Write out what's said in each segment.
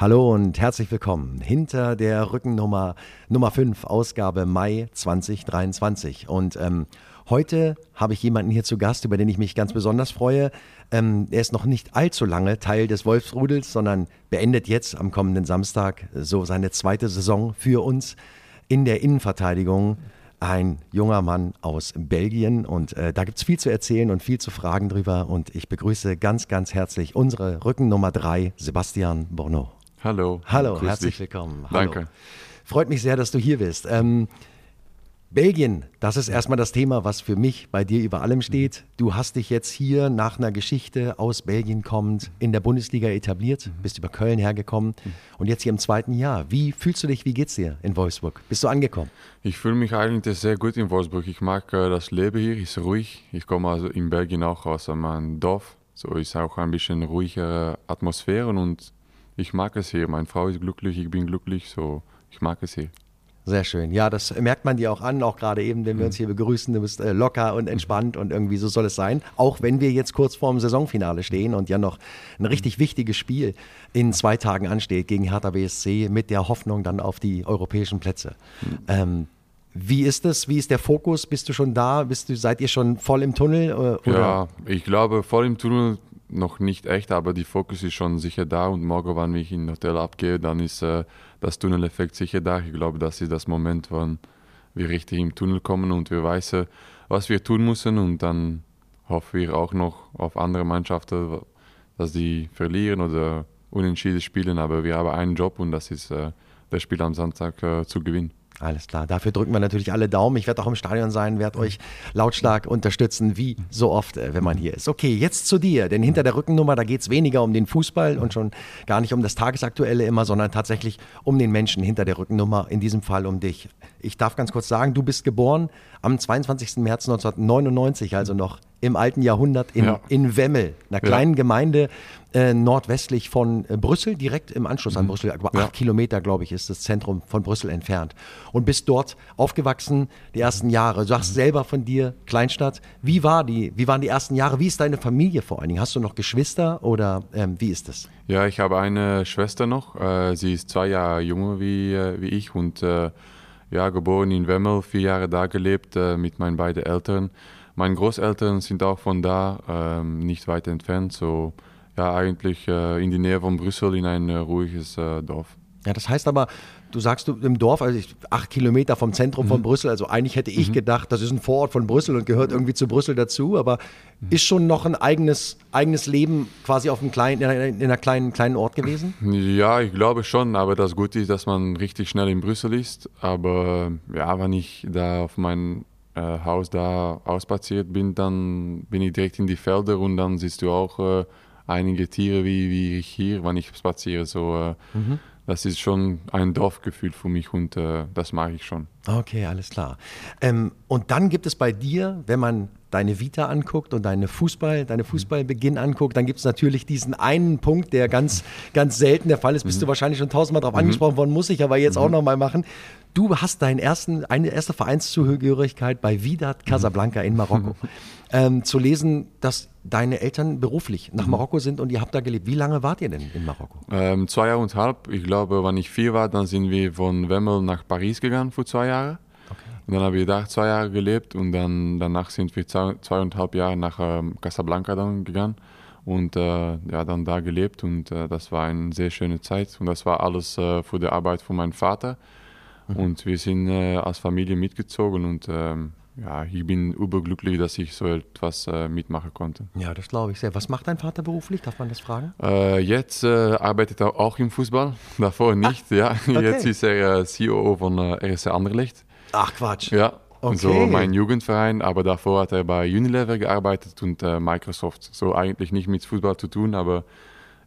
Hallo und herzlich willkommen hinter der Rückennummer Nummer 5, Ausgabe Mai 2023. Und ähm, heute habe ich jemanden hier zu Gast, über den ich mich ganz besonders freue. Ähm, er ist noch nicht allzu lange Teil des Wolfsrudels, sondern beendet jetzt am kommenden Samstag so seine zweite Saison für uns in der Innenverteidigung ein junger Mann aus Belgien und äh, da gibt es viel zu erzählen und viel zu fragen drüber und ich begrüße ganz, ganz herzlich unsere Rückennummer 3, Sebastian Borneau. Hallo. Hallo, herzlich dich. willkommen. Hallo. Danke. Freut mich sehr, dass du hier bist. Ähm, Belgien, das ist erstmal das Thema, was für mich bei dir über allem steht. Du hast dich jetzt hier nach einer Geschichte aus Belgien kommend in der Bundesliga etabliert, bist über Köln hergekommen und jetzt hier im zweiten Jahr. Wie fühlst du dich, wie geht's dir in Wolfsburg? Bist du angekommen? Ich fühle mich eigentlich sehr gut in Wolfsburg. Ich mag äh, das Leben hier, ist ruhig. Ich komme also in Belgien auch aus einem Dorf, so ist auch ein bisschen ruhigere Atmosphäre und ich mag es hier. Meine Frau ist glücklich, ich bin glücklich, so ich mag es hier. Sehr schön. Ja, das merkt man dir auch an, auch gerade eben, wenn wir uns hier begrüßen. Du bist äh, locker und entspannt und irgendwie so soll es sein. Auch wenn wir jetzt kurz vorm Saisonfinale stehen und ja noch ein richtig wichtiges Spiel in zwei Tagen ansteht gegen Hertha BSC mit der Hoffnung dann auf die europäischen Plätze. Mhm. Ähm, wie ist das? Wie ist der Fokus? Bist du schon da? Bist du, seid ihr schon voll im Tunnel? Äh, oder? Ja, ich glaube, voll im Tunnel noch nicht echt, aber die Fokus ist schon sicher da und morgen, wenn ich in Hotel abgehe, dann ist äh, das Tunneleffekt sicher da. Ich glaube, das ist das Moment, wann wir richtig im Tunnel kommen und wir wissen, was wir tun müssen und dann hoffen wir auch noch auf andere Mannschaften, dass die verlieren oder unentschieden spielen, aber wir haben einen Job und das ist äh, das Spiel am Sonntag äh, zu gewinnen. Alles klar. Dafür drücken wir natürlich alle Daumen. Ich werde auch im Stadion sein, werde euch lautstark unterstützen, wie so oft, äh, wenn man hier ist. Okay, jetzt zu dir. Denn hinter der Rückennummer, da geht es weniger um den Fußball und schon gar nicht um das Tagesaktuelle immer, sondern tatsächlich um den Menschen hinter der Rückennummer, in diesem Fall um dich. Ich darf ganz kurz sagen, du bist geboren am 22. März 1999, also noch im alten Jahrhundert in, ja. in Wemmel, einer kleinen ja. Gemeinde äh, nordwestlich von äh, Brüssel, direkt im Anschluss an mhm. Brüssel. Aber ja. acht Kilometer, glaube ich, ist das Zentrum von Brüssel entfernt. Und bist dort aufgewachsen, die ersten Jahre. Du sagst mhm. selber von dir, Kleinstadt. Wie, war die, wie waren die ersten Jahre? Wie ist deine Familie vor allen Dingen? Hast du noch Geschwister oder ähm, wie ist das? Ja, ich habe eine Schwester noch. Äh, sie ist zwei Jahre jünger wie, äh, wie ich und äh, ja, geboren in Wemmel, vier Jahre da gelebt äh, mit meinen beiden Eltern. Meine Großeltern sind auch von da, ähm, nicht weit entfernt, so ja, eigentlich äh, in die Nähe von Brüssel in ein äh, ruhiges äh, Dorf. Ja, das heißt aber, du sagst du im Dorf, also ich, acht Kilometer vom Zentrum mhm. von Brüssel, also eigentlich hätte ich mhm. gedacht, das ist ein Vorort von Brüssel und gehört irgendwie zu Brüssel dazu, aber mhm. ist schon noch ein eigenes, eigenes Leben quasi auf einem kleinen, in, einer, in einer kleinen, kleinen Ort gewesen? Ja, ich glaube schon, aber das Gute ist, dass man richtig schnell in Brüssel ist. Aber ja, wenn ich da auf mein äh, Haus da ausspaziert bin, dann bin ich direkt in die Felder und dann siehst du auch äh, einige Tiere wie, wie ich hier, wenn ich spaziere. So, äh, mhm. Das ist schon ein Dorfgefühl für mich und äh, das mag ich schon. Okay, alles klar. Ähm, und dann gibt es bei dir, wenn man deine Vita anguckt und deine Fußball, deine Fußballbeginn anguckt, dann gibt es natürlich diesen einen Punkt, der ganz, ganz selten der Fall ist. Bist mhm. du wahrscheinlich schon tausendmal darauf mhm. angesprochen worden, muss ich aber jetzt mhm. auch nochmal machen. Du hast deinen ersten, eine erste Vereinszugehörigkeit bei Vidat Casablanca in Marokko. ähm, zu lesen, dass deine Eltern beruflich nach mhm. Marokko sind und ihr habt da gelebt. Wie lange wart ihr denn in Marokko? Ähm, zwei Jahre und halb. Ich glaube, wenn ich vier war, dann sind wir von Wemmel nach Paris gegangen für zwei Jahre. Und dann habe ich da zwei Jahre gelebt und dann danach sind wir zwei, zweieinhalb Jahre nach ähm, Casablanca dann gegangen und äh, ja, dann da gelebt und äh, das war eine sehr schöne Zeit und das war alles äh, für die Arbeit von meinem Vater mhm. und wir sind äh, als Familie mitgezogen und ähm, ja, ich bin überglücklich, dass ich so etwas äh, mitmachen konnte. Ja, das glaube ich sehr. Was macht dein Vater beruflich? Darf man das fragen? Äh, jetzt äh, arbeitet er auch im Fußball, davor nicht. Ah, ja. Okay. Jetzt ist er CEO von äh, RSC Anderlecht. Ach Quatsch. Ja, okay. so mein Jugendverein, aber davor hat er bei Unilever gearbeitet und äh, Microsoft. So eigentlich nicht mit Fußball zu tun, aber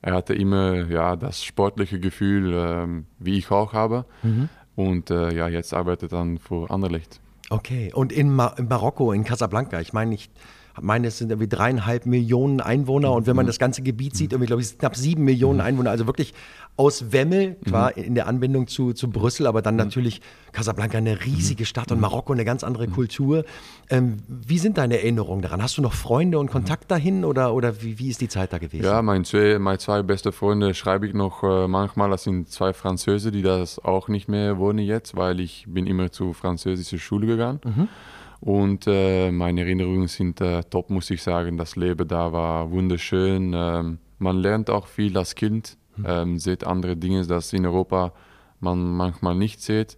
er hatte immer ja, das sportliche Gefühl, ähm, wie ich auch habe. Mhm. Und äh, ja, jetzt arbeitet dann für Anderlecht. Okay, und in, Mar in Marokko, in Casablanca, ich meine, ich meine, es sind irgendwie dreieinhalb Millionen Einwohner. Und wenn man das ganze Gebiet sieht, irgendwie, glaube ich, knapp sieben Millionen Einwohner, also wirklich aus Wemmel, klar, in der Anbindung zu, zu Brüssel, aber dann natürlich Casablanca eine riesige Stadt und Marokko eine ganz andere Kultur. Ähm, wie sind deine Erinnerungen daran? Hast du noch Freunde und Kontakt dahin oder, oder wie, wie ist die Zeit da gewesen? Ja, meine zwei, meine zwei beste Freunde schreibe ich noch äh, manchmal. Das sind zwei Französe, die das auch nicht mehr wohnen jetzt, weil ich bin immer zur französischen Schule gegangen. Mhm. Und äh, meine Erinnerungen sind äh, top, muss ich sagen. Das Leben da war wunderschön. Ähm, man lernt auch viel als Kind, mhm. ähm, sieht andere Dinge, das in Europa man manchmal nicht sieht.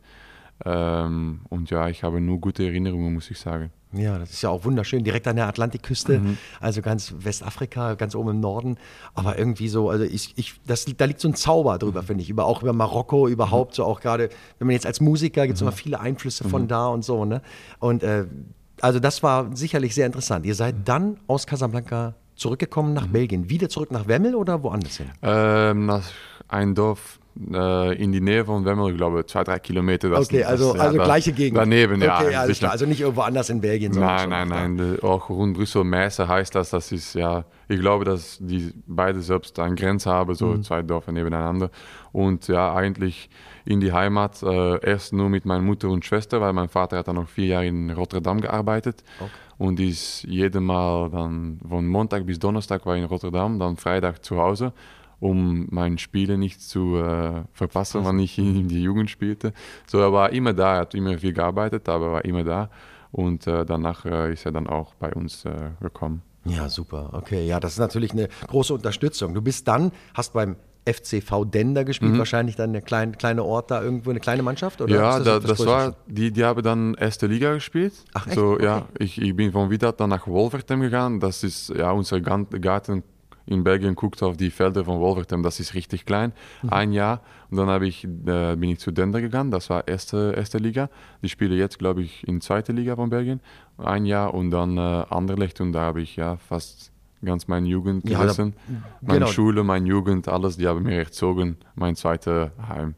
Ähm, und ja, ich habe nur gute Erinnerungen, muss ich sagen. Ja, das ist ja auch wunderschön, direkt an der Atlantikküste, mhm. also ganz Westafrika, ganz oben im Norden. Aber irgendwie so, also ich, ich, das, da liegt so ein Zauber drüber, mhm. finde ich, über, auch über Marokko überhaupt, mhm. so auch gerade, wenn man jetzt als Musiker, gibt es mhm. immer viele Einflüsse von mhm. da und so, ne? Und äh, also das war sicherlich sehr interessant. Ihr seid dann aus Casablanca zurückgekommen nach Belgien, wieder zurück nach Wemmel oder woanders hin? Ähm, nach ein Dorf äh, in die Nähe von Wemmel, ich glaube zwei, drei Kilometer. Okay, also, das, also ja, gleiche Gegend. Daneben, okay, ja. Alles klar. Also nicht irgendwo anders in Belgien. Nein, nein, nein. Auch rund Brüssel, Messe heißt das. Das ist ja, ich glaube, dass die beide selbst eine Grenze haben, so mhm. zwei Dörfer nebeneinander. Und ja, eigentlich in die Heimat, äh, erst nur mit meiner Mutter und Schwester, weil mein Vater hat dann noch vier Jahre in Rotterdam gearbeitet. Okay. Und ist jedes Mal dann von Montag bis Donnerstag war in Rotterdam, dann Freitag zu Hause um mein Spiele nicht zu äh, verpassen, wenn ich in die Jugend spielte. So, er war immer da, er hat immer viel gearbeitet, aber er war immer da. Und äh, danach äh, ist er dann auch bei uns gekommen. Ja, super. Okay, ja, das ist natürlich eine große Unterstützung. Du bist dann, hast beim FCV Dender gespielt, mhm. wahrscheinlich dann eine kleine, kleine Ort da irgendwo, eine kleine Mannschaft? Oder ja, das, da, das war, die, die haben dann erste Liga gespielt. Ach, echt? So, okay. ja, ich, ich bin von Widat dann nach Wolvertem gegangen. Das ist ja unser Garten in Belgien guckt auf die Felder von Wolverhampton, das ist richtig klein, mhm. ein Jahr. Und dann ich, äh, bin ich zu Dender gegangen, das war erste, erste Liga. Die spiele jetzt, glaube ich, in zweite Liga von Belgien, ein Jahr. Und dann äh, Anderlecht und da habe ich ja fast ganz meine Jugend. Ja, meine genau. Schule, meine Jugend, alles, die haben mir erzogen, mein zweites Heim.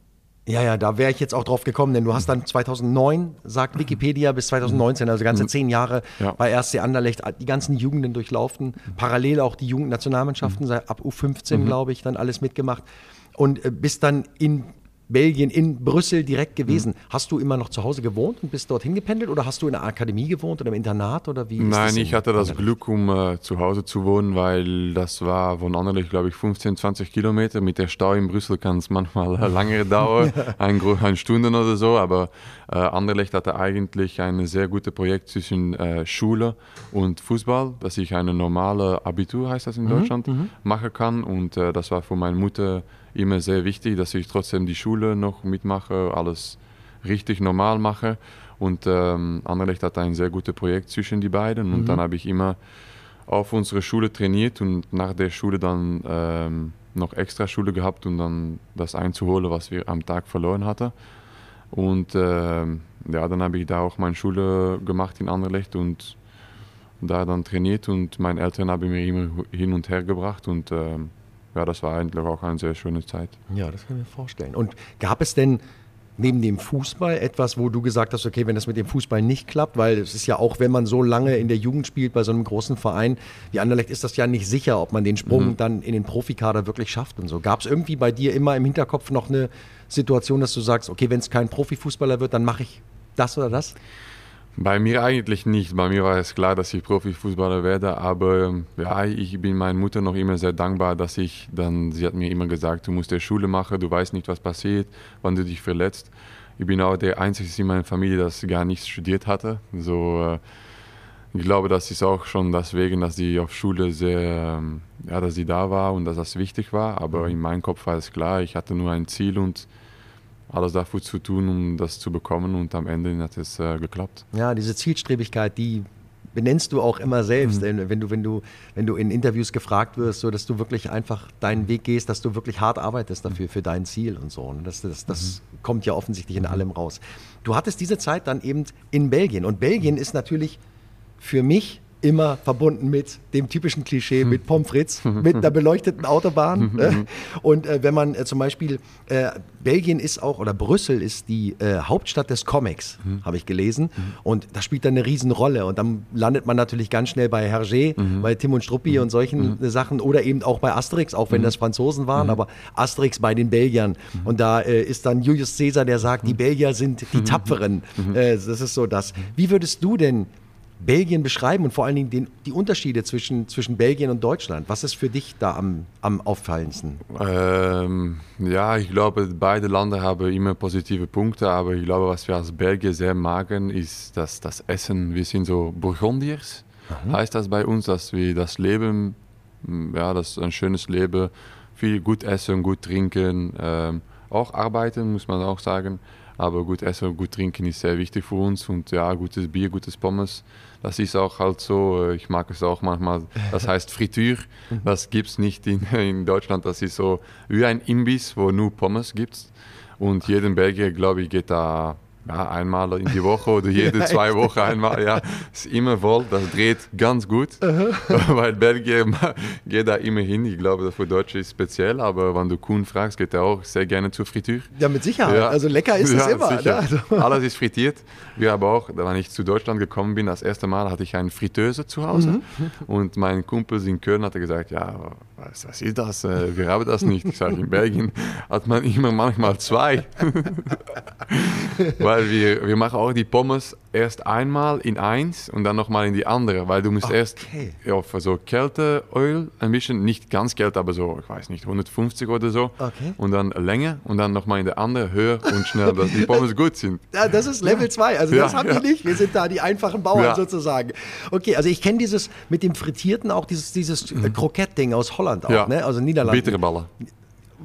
Ja, ja, da wäre ich jetzt auch drauf gekommen, denn du hast dann 2009, sagt Wikipedia, bis 2019, also ganze mhm. zehn Jahre ja. bei RC Anderlecht, die ganzen Jugenden durchlaufen, parallel auch die Jugendnationalmannschaften, mhm. ab U15, mhm. glaube ich, dann alles mitgemacht und äh, bist dann in Belgien, in Brüssel direkt gewesen. Mhm. Hast du immer noch zu Hause gewohnt und bist dorthin gependelt oder hast du in der Akademie gewohnt oder im Internat oder wie? Nein, ich hatte das Glück, um äh, zu Hause zu wohnen, weil das war von Anderlecht, glaube ich, 15, 20 Kilometer. Mit der Stau in Brüssel kann es manchmal äh, lange dauern, ein, eine Stunde oder so, aber äh, Anderlecht hatte eigentlich ein sehr gutes Projekt zwischen äh, Schule und Fußball, dass ich eine normale Abitur, heißt das in mhm, Deutschland, mhm, machen kann und äh, das war für meine Mutter immer sehr wichtig, dass ich trotzdem die Schule noch mitmache, alles richtig normal mache. Und ähm, Anderlecht hat ein sehr gutes Projekt zwischen die beiden. Und mhm. dann habe ich immer auf unserer Schule trainiert und nach der Schule dann ähm, noch extra Schule gehabt, um dann das einzuholen, was wir am Tag verloren hatten. Und äh, ja, dann habe ich da auch meine Schule gemacht in Anderlecht und da dann trainiert und meine Eltern haben mir immer hin und her gebracht und äh, ja, das war eigentlich auch eine sehr schöne Zeit. Ja, das kann ich mir vorstellen. Und gab es denn neben dem Fußball etwas, wo du gesagt hast, okay, wenn das mit dem Fußball nicht klappt, weil es ist ja auch, wenn man so lange in der Jugend spielt bei so einem großen Verein wie Anderlecht, ist das ja nicht sicher, ob man den Sprung mhm. dann in den Profikader wirklich schafft und so. Gab es irgendwie bei dir immer im Hinterkopf noch eine Situation, dass du sagst, okay, wenn es kein Profifußballer wird, dann mache ich das oder das? Bei mir eigentlich nicht. Bei mir war es klar, dass ich Profifußballer werde, aber ähm, ja, ich bin meiner Mutter noch immer sehr dankbar, dass ich dann, sie hat mir immer gesagt, du musst der Schule machen, du weißt nicht, was passiert, wann du dich verletzt. Ich bin auch der Einzige in meiner Familie, das gar nichts studiert hatte. So, äh, ich glaube, das ist auch schon deswegen, dass sie auf Schule sehr, ähm, ja, dass sie da war und dass das wichtig war. Aber mhm. in meinem Kopf war es klar, ich hatte nur ein Ziel und alles dafür zu tun, um das zu bekommen und am Ende hat es äh, geklappt. Ja, diese Zielstrebigkeit, die benennst du auch immer selbst, mhm. wenn du, wenn du, wenn du in Interviews gefragt wirst, so dass du wirklich einfach deinen Weg gehst, dass du wirklich hart arbeitest dafür, für dein Ziel und so. Und das, das, das mhm. kommt ja offensichtlich in mhm. allem raus. Du hattest diese Zeit dann eben in Belgien und Belgien ist natürlich für mich immer verbunden mit dem typischen Klischee, mit Pommes frites, mit einer beleuchteten Autobahn. ne? Und äh, wenn man äh, zum Beispiel, äh, Belgien ist auch, oder Brüssel ist die äh, Hauptstadt des Comics, habe ich gelesen. Und das spielt dann eine Riesenrolle. Und dann landet man natürlich ganz schnell bei Hergé, bei Tim und Struppi und solchen äh, Sachen oder eben auch bei Asterix, auch wenn das Franzosen waren, aber Asterix bei den Belgiern. Und da äh, ist dann Julius Caesar, der sagt, die Belgier sind die Tapferen. Das ist so das. Wie würdest du denn Belgien beschreiben und vor allen Dingen den, die Unterschiede zwischen, zwischen Belgien und Deutschland? Was ist für dich da am, am auffallendsten? Ähm, ja, ich glaube, beide Länder haben immer positive Punkte, aber ich glaube, was wir als Belgier sehr magen, ist dass das Essen. Wir sind so Burgundiers, heißt das bei uns, dass wir das Leben, mm, ja, das ein schönes Leben, viel gut essen, gut trinken, ähm, auch arbeiten, muss man auch sagen. Aber gut essen und gut trinken ist sehr wichtig für uns und ja, gutes Bier, gutes Pommes. Das ist auch halt so, äh, ich mag es auch manchmal, das heißt Fritür. Das gibt es nicht in, in Deutschland. Das ist so wie ein Imbiss, wo nur Pommes gibt. Und jeden Belgier, glaube ich, geht da ja, einmal in die Woche oder jede Ja, zwei? Wochen einmal. Ja, ist immer voll. Das dreht ganz gut, weil Belgier geht da immer hin. Ich glaube, für Deutsche ist speziell, aber wenn du Kuhn fragst, geht er auch sehr gerne zur Fritür. Ja, mit Sicherheit. Ja. Also lecker ist es Ja, immer. Ne? Also, Alles ist frittiert. Wir haben auch, wenn ich zu Deutschland gekommen bin, das erste Mal hatte ich eine Fritteuse zu Hause. Mhm. Und mein Kumpel in Köln hat gesagt, ja, was, was ist das? Äh, Wir haben das nicht. Ich sage, in Belgien hat man immer manchmal zwei. weil wir, wir machen auch die Pommes erst einmal in eins und dann nochmal in die andere, weil du musst erst Okay. ja, so Kälteöl ein bisschen, nicht ganz kalt, aber so, ich weiß nicht, 150 oder so. Okay. Und dann länger und dann nochmal in der andere höher und schnell, dass die Pommes gut sind. ja, das ist Level 2. Also das Ja, haben ja. die nicht. Wir sind da die einfachen Bauern sozusagen. Okay, also ich kenne dieses mit dem Frittierten auch, dieses, dieses äh, Krokettding aus Holland auch, Ja. ne? also Niederlande. Bitterballen.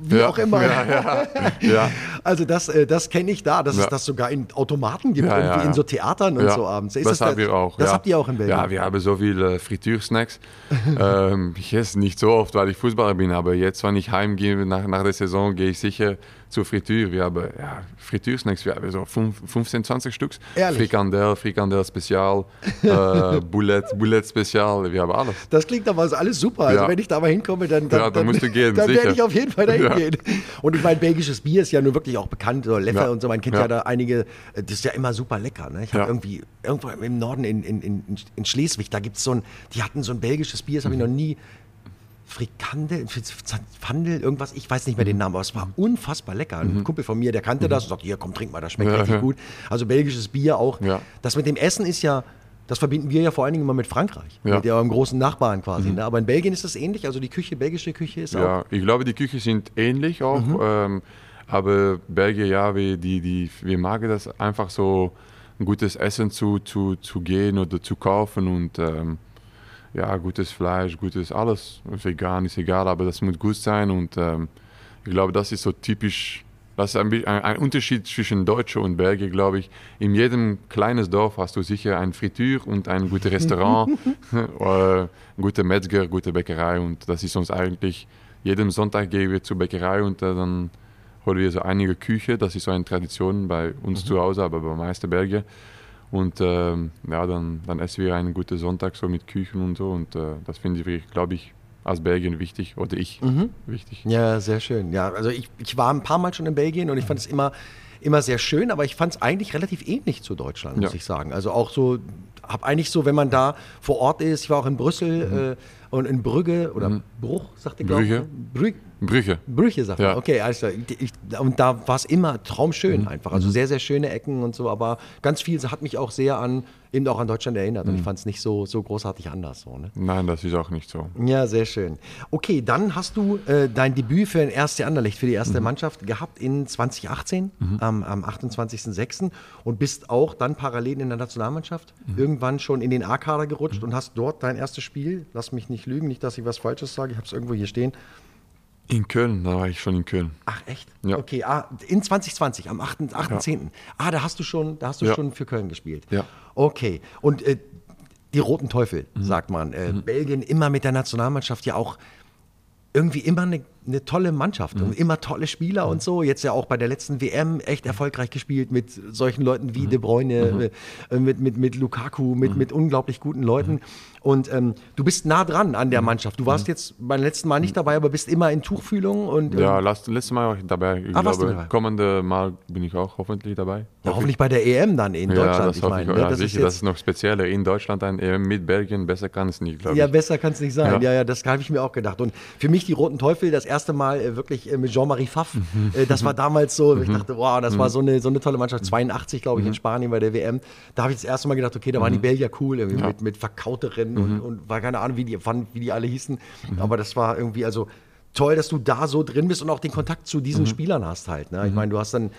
Wie ja. auch immer. Ja, ja. Also das, äh, das kenne ich da, dass es das sogar in Automaten gibt, in so Theatern und so abends. Ist das da- haben wir auch. Das habt ihr auch in Belgien. Ja, wir haben so viele Fritürsnacks. ähm, ich esse nicht so oft, weil ich Fußballer bin, aber jetzt, wenn ich heimgehe nach, nach der Saison, gehe ich sicher zur Fritür. Wir haben ja, Fritürsnacks, wir haben so fünf- 15, 20 Stück. Frikandel, Frikandel Spezial, äh, Bullet, Bullet Spezial, wir haben alles. Das klingt aber alles super. Also Ja. wenn ich da mal hinkomme, dann, dann, Ja, dann musst du gehen, Dann werde ich auf jeden Fall dahin Ja. gehen. Und ich meine, belgisches Bier ist ja nur wirklich auch bekannt, so Leffe und so. Man kennt ja. Da einige. äh, Das ist ja immer super lecker. Ne? Ich habe irgendwie irgendwo im Norden in, in, in, in Schleswig, da gibt es so ein, die hatten so ein belgisches Bier, das habe ich noch nie. Frikandel, Pfandel, irgendwas, ich weiß nicht mehr den Namen, aber es war unfassbar lecker. Ein Kumpel von mir, der kannte das und sagte, hier, komm, trink mal, das schmeckt Ja, richtig ja. gut. Also belgisches Bier auch. Ja. Das mit dem Essen ist ja, das verbinden wir ja vor allen Dingen immer mit Frankreich, Ja. mit eurem großen Nachbarn quasi. Ne? Aber in Belgien ist das ähnlich, also die Küche, belgische Küche ist auch. Ja, ich glaube, die Küche sind ähnlich auch. Mhm. Ähm, aber Belgier, ja, wir, die, die, wir magen das einfach so, ein gutes Essen zu, zu, zu gehen oder zu kaufen und ähm, ja, gutes Fleisch, gutes alles. Vegan ist egal, aber das muss gut sein und ähm, ich glaube, das ist so typisch. Das ist ein, ein, ein Unterschied zwischen Deutsche und Belgier, glaube ich. In jedem kleines Dorf hast du sicher ein Fritür und ein gutes Restaurant, äh, gute Metzger, gute Bäckerei und das ist uns eigentlich, jeden Sonntag gehen wir zur Bäckerei und äh, dann holen wir so einige Küche, das ist so eine Tradition bei uns zu Hause, aber bei meisten Belgier. Und ähm, ja, dann, dann essen wir einen guten Sonntag so mit Küchen und so und äh, das finde ich, glaube ich, als Belgien wichtig oder ich wichtig. Ja, sehr schön. Ja, also ich, ich war ein paar Mal schon in Belgien und ich fand es immer, immer sehr schön, aber ich fand es eigentlich relativ ähnlich zu Deutschland, muss Ja. ich sagen. Also auch so, habe eigentlich so, wenn man da vor Ort ist, ich war auch in Brüssel äh, und in Brügge oder Bruch, sagt ihr, glaube ich. Brügge. Brüche. Brüche, sagt Ja. man. Okay, also ich, ich, und da war es immer traumschön einfach. Also sehr, sehr schöne Ecken und so, aber ganz viel hat mich auch sehr an, eben auch an Deutschland erinnert. Und ich fand es nicht so, so großartig anders. So, ne? Nein, das ist auch nicht so. Ja, sehr schön. Okay, dann hast du äh, dein Debüt für ein erste Anderlecht, für die erste Mannschaft gehabt in 2018, am, am 28.06. und bist auch dann parallel in der Nationalmannschaft irgendwann schon in den A-Kader gerutscht und hast dort dein erstes Spiel, lass mich nicht lügen, nicht, dass ich was Falsches sage, ich habe es irgendwo hier stehen. In Köln, da war ich schon in Köln. Ach, echt? Ja. Okay, ah, in 2020, am 8.10. 8.10.. Ah, da hast du schon, da hast du Ja. schon für Köln gespielt. Ja. Okay. Und äh, die Roten Teufel, Mhm. sagt man. Äh, Belgien immer mit der Nationalmannschaft ja auch irgendwie immer eine eine tolle Mannschaft und immer tolle Spieler und so. Jetzt ja auch bei der letzten WM echt erfolgreich gespielt mit solchen Leuten wie De Bruyne, äh, mit, mit, mit Lukaku, mit, mit unglaublich guten Leuten. Und ähm, du bist nah dran an der Mannschaft. Du warst jetzt beim letzten Mal nicht dabei, aber bist immer in Tuchfühlung. Und, Ja, ähm, last, letztes Mal war ich dabei. Ich Ah, glaube, dabei? kommende Mal bin ich auch hoffentlich dabei. ja, hoffentlich bei der EM dann in Ja, Deutschland. das ich meine, ich. ne, Ja, das ist sicher, das jetzt, ist noch spezieller. In Deutschland ein EM mit Belgien, besser kann es nicht, glaube ja, ich. besser kann es nicht sein. Ja. Ja. ja, das habe ich mir auch gedacht. Und für mich die Roten Teufel, das erste Mal äh, wirklich äh, mit Jean-Marie Pfaff. Mhm. äh, das war damals so, ich dachte, wow, das war so eine, so eine tolle Mannschaft. 82, glaube ich, in Spanien bei der WM. Da habe ich das erste Mal gedacht, okay, da waren die Belgier cool, irgendwie mit, mit Verkauterinnen und, und war keine Ahnung, wie die, wann, wie die alle hießen. Aber das war irgendwie, also toll, dass du da so drin bist und auch den Kontakt zu diesen Spielern hast halt. Ne? Ich meine, du hast dann,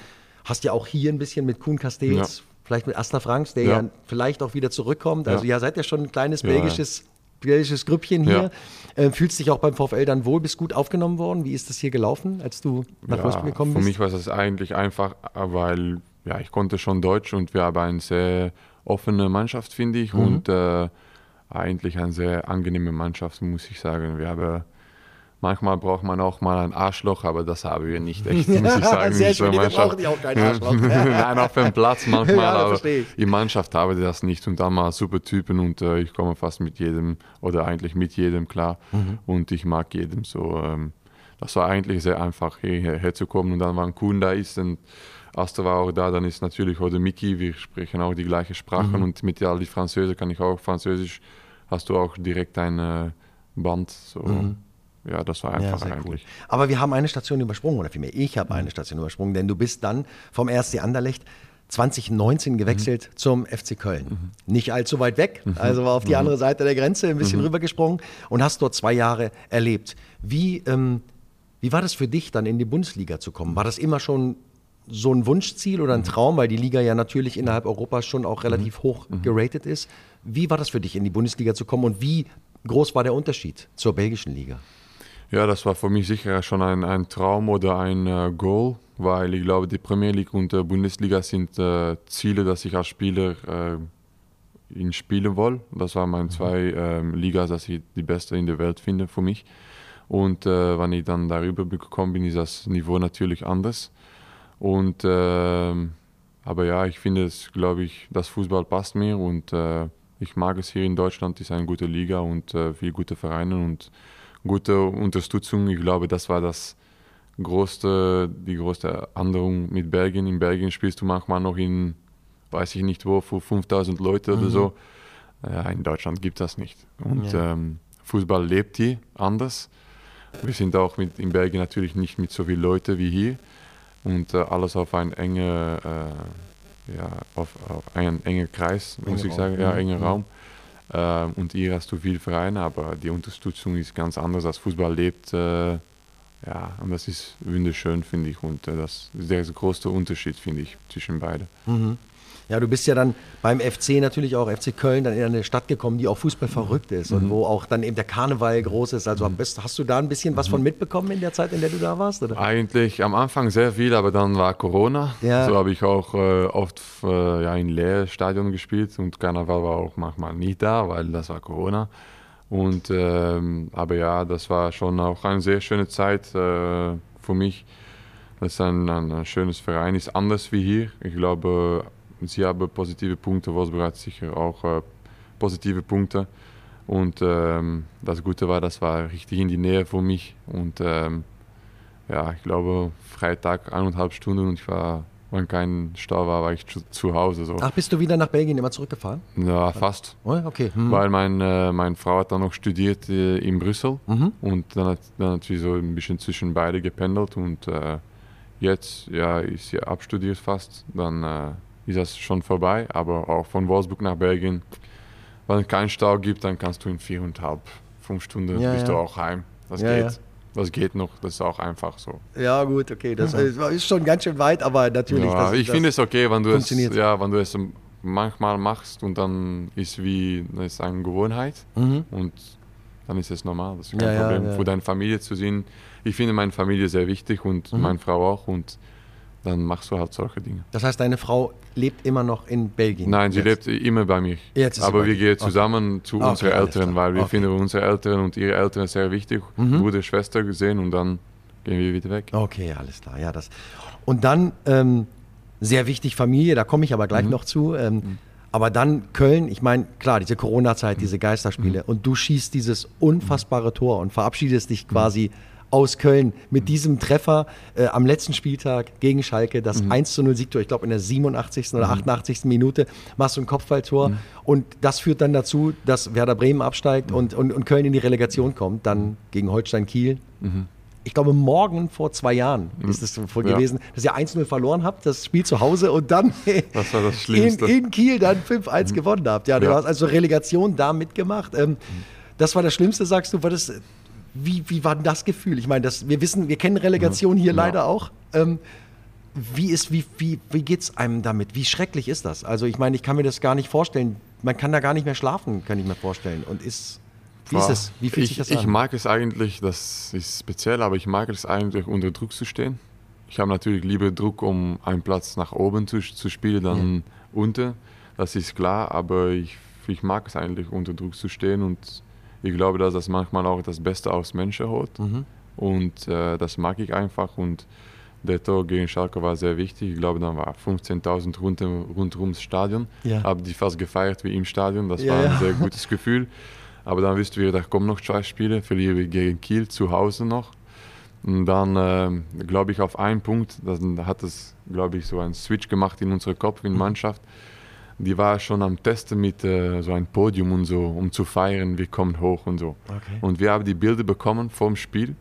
hast ja auch hier ein bisschen mit Kuhn Castells, Ja. vielleicht mit Asta Franks, der ja. Ja. vielleicht auch wieder zurückkommt. Also ja, seid ihr schon ein kleines Ja, belgisches, belgisches Grüppchen hier. Äh, fühlst dich auch beim VfL dann wohl, bist gut aufgenommen worden. Wie ist das hier gelaufen, als du nach Wolfsburg gekommen für bist? mich war es eigentlich einfach, weil ja, ich konnte schon Deutsch und wir haben eine sehr offene Mannschaft, finde ich. Mhm. Und äh, eigentlich eine sehr angenehme Mannschaft, muss ich sagen. Wir haben, manchmal braucht man auch mal ein Arschloch, aber das haben wir nicht echt, muss ich sagen. Sehr schön, wir brauchen die auch kein Arschloch. Nein, auf dem Platz manchmal, Ja, aber in Mannschaft haben wir das nicht. Und dann mal super Typen und äh, ich komme fast mit jedem oder eigentlich mit jedem klar. Mhm. Und ich mag jedem so. Ähm, das war eigentlich sehr einfach, hierher herzukommen. Und dann, wenn Kuhn da ist und Asta war auch da, dann ist natürlich oder Miki, wir sprechen auch die gleiche Sprache. Mhm. Und mit all die Französen kann ich auch Französisch, hast du auch direkt ein äh, Band. So. Ja, das war Mhm. Ja, einfach sehr cool. eigentlich. Aber wir haben eine Station übersprungen, oder vielmehr, ich habe eine Station übersprungen, denn du bist dann vom RSC Anderlecht 2019 gewechselt zum FC Köln. Nicht allzu weit weg, also war auf die andere Seite der Grenze ein bisschen rübergesprungen und hast dort zwei Jahre erlebt. Wie, ähm, wie war das für dich, dann in die Bundesliga zu kommen? War das immer schon so ein Wunschziel oder ein Traum, weil die Liga ja natürlich innerhalb Europas schon auch relativ hoch geratet ist? Wie war das für dich, in die Bundesliga zu kommen und wie groß war der Unterschied zur belgischen Liga? Ja, das war für mich sicher schon ein, ein Traum oder ein äh, Goal, weil ich glaube, die Premier League und die Bundesliga sind äh, Ziele, dass ich als Spieler äh, in spielen will. Das waren meine zwei ähm, Ligas, dass ich die beste in der Welt finde für mich. Und äh, wenn ich dann darüber gekommen bin, ist das Niveau natürlich anders. Und ähm, aber ja, ich finde es, glaube ich, das Fußball passt mir und äh, ich mag es hier in Deutschland. Es ist eine gute Liga und äh, viele gute Vereine und gute Unterstützung. Ich glaube, das war das größte, die größte Änderung mit Belgien. In Belgien spielst du manchmal noch in, weiß ich nicht wo, für 5000 Leute oder so. Ja, in Deutschland gibt das nicht. Und Ja. ähm, Fußball lebt hier anders. Wir sind auch mit, in Belgien natürlich nicht mit so vielen Leuten wie hier. Und äh, alles auf einen engen, äh, ja, auf, auf einen engen Kreis, muss Enger ich Raum, sagen, ja, mhm, enger mhm. Raum. Ähm, und hier hast du viele Vereine, aber die Unterstützung ist ganz anders. Das Fußball lebt, äh, ja, und das ist wunderschön, finde ich. Und äh, das ist der große Unterschied, finde ich, zwischen beiden. Ja, du bist ja dann beim FC natürlich auch, FC Köln, dann in eine Stadt gekommen, die auch Fußball verrückt ist Mhm. und wo auch dann eben der Karneval groß ist. Also bist, hast du da ein bisschen was Mhm. von mitbekommen in der Zeit, in der du da warst? Oder? Eigentlich am Anfang sehr viel, aber dann war Corona. Ja. So habe ich auch äh, oft äh, ja, in Leerstadion gespielt und Karneval war auch manchmal nicht da, weil das war Corona. Und, ähm, aber ja, das war schon auch eine sehr schöne Zeit äh, für mich. Das ist ein, ein, ein schönes Verein, ist anders wie hier. Ich glaube, sie haben positive Punkte, Wolfsburg hat sicher auch äh, positive Punkte. Und ähm, das Gute war, das war richtig in die Nähe für mich. Und ähm, ja, ich glaube, Freitag eineinhalb Stunden und ich war, wenn kein Stau war, war ich zu, zu Hause. So. Ach, bist du wieder nach Belgien immer zurückgefahren? Ja, fast. Oh, okay. Hm. Weil mein, äh, meine Frau hat dann noch studiert äh, in Brüssel Mhm. und dann hat, dann hat sie so ein bisschen zwischen beide gependelt und äh, jetzt ja, ist sie abstudiert fast, dann äh, ist das schon vorbei, aber auch von Wolfsburg nach Belgien, wenn es keinen Stau gibt, dann kannst du in viereinhalb, fünf Stunden Ja, bist ja. du auch heim. Das Ja, geht. Das geht noch, das ist auch einfach so. Ja, gut, okay. Das ist schon ganz schön weit, aber natürlich. Das, ich finde es okay, wenn du es, ja, wenn du es manchmal machst und dann ist wie das ist eine Gewohnheit Mhm. und dann ist es normal. Das ist kein Problem. Für deine Familie zu sehen. Ich finde meine Familie sehr wichtig und Mhm. meine Frau auch und dann machst du halt solche Dinge. Das heißt, deine Frau lebt immer noch in Belgien? Nein, sie jetzt? lebt immer bei mir. Jetzt ist sie Aber wir gehen Okay. zusammen zu Okay, unseren Eltern, weil wir Okay. Mhm. finden unsere Eltern und ihre Eltern sehr wichtig. Bruder, Schwester gesehen und dann gehen wir wieder weg. Okay, alles klar. Ja, das. Und dann ähm, sehr wichtig Familie, da komme ich aber gleich mhm. noch zu. Ähm, mhm. Aber dann Köln, ich meine, klar, diese Corona-Zeit, mhm. diese Geisterspiele mhm. und du schießt dieses unfassbare Tor und verabschiedest dich quasi aus Köln mit diesem Treffer äh, am letzten Spieltag gegen Schalke, das mhm. 1 zu 0 Siegtor, ich glaube in der 87. oder 88. Mhm. Minute machst du ein Kopfballtor mhm. und das führt dann dazu, dass Werder Bremen absteigt mhm. und, und, und Köln in die Relegation kommt, dann gegen Holstein Kiel. Mhm. Ich glaube, morgen vor zwei Jahren mhm. ist es so ja. gewesen, dass ihr 1-0 verloren habt, das Spiel zu Hause und dann in, in Kiel dann 5-1 gewonnen habt. Ja, du ja. hast also Relegation da mitgemacht. Ähm, das war das Schlimmste, sagst du, war das wie, wie war das Gefühl? Ich meine, das, wir wissen, wir kennen Relegation hier ja. leider auch. Ähm, wie, ist, wie, wie, wie geht es einem damit? Wie schrecklich ist das? Also ich meine, ich kann mir das gar nicht vorstellen. Man kann da gar nicht mehr schlafen, kann ich mir vorstellen. Und ist, wie ist es? Wie fühlt ich, sich das an? Ich mag es eigentlich, das ist speziell, aber ich mag es eigentlich unter Druck zu stehen. Ich habe natürlich lieber Druck, um einen Platz nach oben zu, zu spielen, dann ja. unten. Das ist klar, aber ich, ich mag es eigentlich unter Druck zu stehen und ich glaube, dass das manchmal auch das Beste aus Menschen holt. Mhm. Und äh, das mag ich einfach. Und der Tor gegen Schalke war sehr wichtig. Ich glaube, dann war 15.000 rund, rundherum das Stadion. Ja. Habe die fast gefeiert wie im Stadion. Das ja, war ein ja. sehr gutes Gefühl. Aber dann wussten wir, da kommen noch zwei Spiele. Verlieren wir gegen Kiel zu Hause noch. Und dann äh, glaube ich auf einen Punkt, dann hat es, glaube ich, so einen Switch gemacht in unserem Kopf, in der mhm. Mannschaft. Mhm die war schon am Testen mit äh, so einem Podium und so, um zu feiern, wir kommen hoch und so. Okay. Und wir haben die Bilder bekommen vor dem Spiel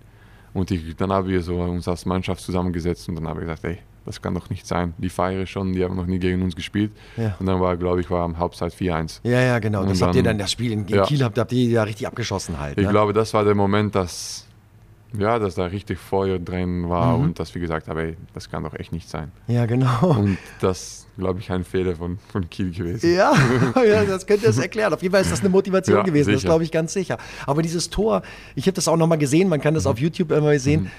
und ich, dann haben wir so uns als Mannschaft zusammengesetzt und dann haben wir gesagt, ey, das kann doch nicht sein. Die feiern schon, die haben noch nie gegen uns gespielt. Ja. Und dann war, glaube ich, war am Hauptzeit 4-1. Ja, ja, genau. Und das dann, habt ihr dann das Spiel in, in ja. Kiel habt, habt ihr ja richtig abgeschossen halt. Ich ne? glaube, das war der Moment, dass ja, dass da richtig Feuer drin war mhm. und dass wir gesagt haben, das kann doch echt nicht sein. Ja, genau. Und das, glaube ich, ein Fehler von, von Kiel gewesen. Ja, ja das könnte das erklären. Auf jeden Fall ist das eine Motivation ja, gewesen, sicher. das glaube ich ganz sicher. Aber dieses Tor, ich habe das auch nochmal gesehen, man kann das mhm. auf YouTube immer sehen. Mhm.